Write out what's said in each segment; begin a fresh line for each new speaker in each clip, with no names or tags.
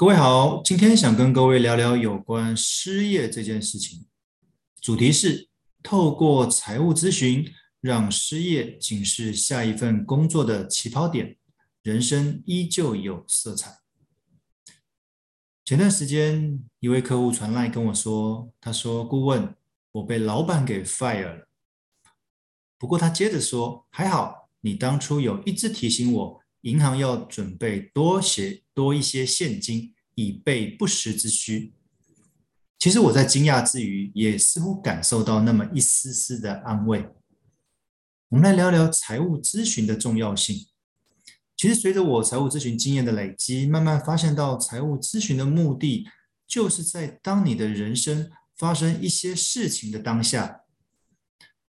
各位好，今天想跟各位聊聊有关失业这件事情。主题是透过财务咨询，让失业仅是下一份工作的起跑点，人生依旧有色彩。前段时间，一位客户传来跟我说，他说：“顾问，我被老板给 fire 了。”不过他接着说：“还好，你当初有一直提醒我。”银行要准备多些多一些现金，以备不时之需。其实我在惊讶之余，也似乎感受到那么一丝丝的安慰。我们来聊聊财务咨询的重要性。其实随着我财务咨询经验的累积，慢慢发现到财务咨询的目的，就是在当你的人生发生一些事情的当下，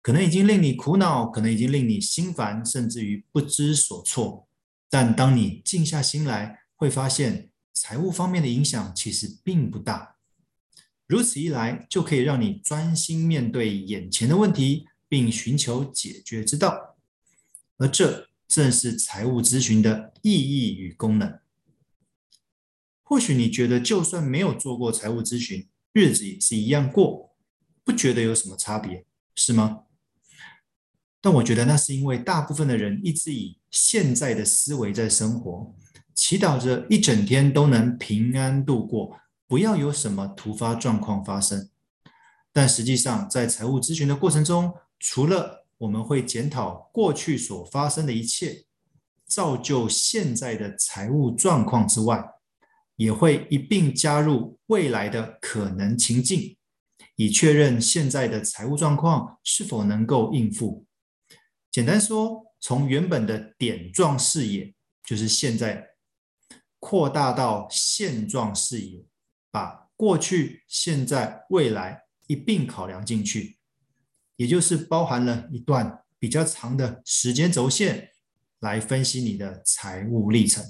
可能已经令你苦恼，可能已经令你心烦，甚至于不知所措。但当你静下心来，会发现财务方面的影响其实并不大。如此一来，就可以让你专心面对眼前的问题，并寻求解决之道。而这正是财务咨询的意义与功能。或许你觉得，就算没有做过财务咨询，日子也是一样过，不觉得有什么差别，是吗？但我觉得那是因为大部分的人一直以现在的思维在生活，祈祷着一整天都能平安度过，不要有什么突发状况发生。但实际上，在财务咨询的过程中，除了我们会检讨过去所发生的一切，造就现在的财务状况之外，也会一并加入未来的可能情境，以确认现在的财务状况是否能够应付。简单说，从原本的点状视野，就是现在，扩大到现状视野，把过去、现在、未来一并考量进去，也就是包含了一段比较长的时间轴线来分析你的财务历程。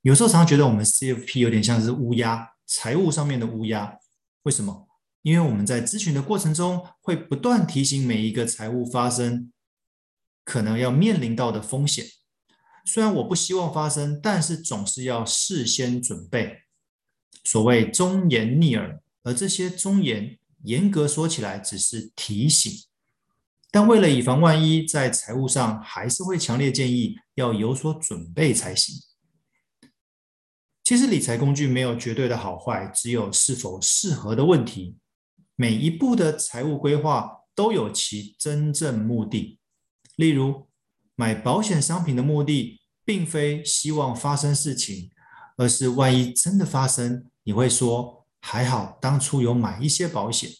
有时候常常觉得我们 CFP 有点像是乌鸦，财务上面的乌鸦，为什么？因为我们在咨询的过程中，会不断提醒每一个财务发生可能要面临到的风险。虽然我不希望发生，但是总是要事先准备。所谓忠言逆耳，而这些忠言，严格说起来只是提醒。但为了以防万一，在财务上还是会强烈建议要有所准备才行。其实理财工具没有绝对的好坏，只有是否适合的问题。每一步的财务规划都有其真正目的，例如买保险商品的目的，并非希望发生事情，而是万一真的发生，你会说还好当初有买一些保险。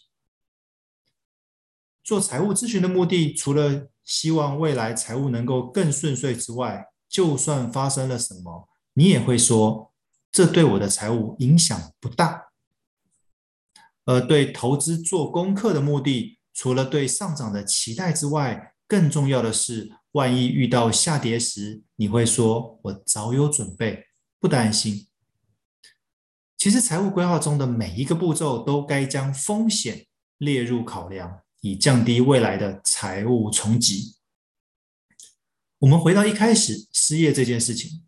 做财务咨询的目的，除了希望未来财务能够更顺遂之外，就算发生了什么，你也会说这对我的财务影响不大。而对投资做功课的目的，除了对上涨的期待之外，更重要的是，万一遇到下跌时，你会说：“我早有准备，不担心。”其实，财务规划中的每一个步骤都该将风险列入考量，以降低未来的财务冲击。我们回到一开始失业这件事情，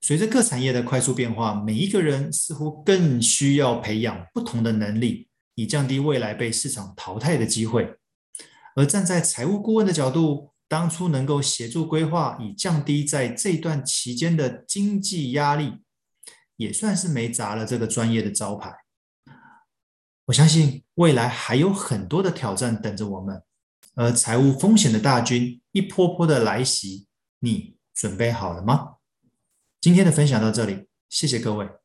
随着各产业的快速变化，每一个人似乎更需要培养不同的能力。以降低未来被市场淘汰的机会，而站在财务顾问的角度，当初能够协助规划，以降低在这段期间的经济压力，也算是没砸了这个专业的招牌。我相信未来还有很多的挑战等着我们，而财务风险的大军一波波的来袭，你准备好了吗？今天的分享到这里，谢谢各位。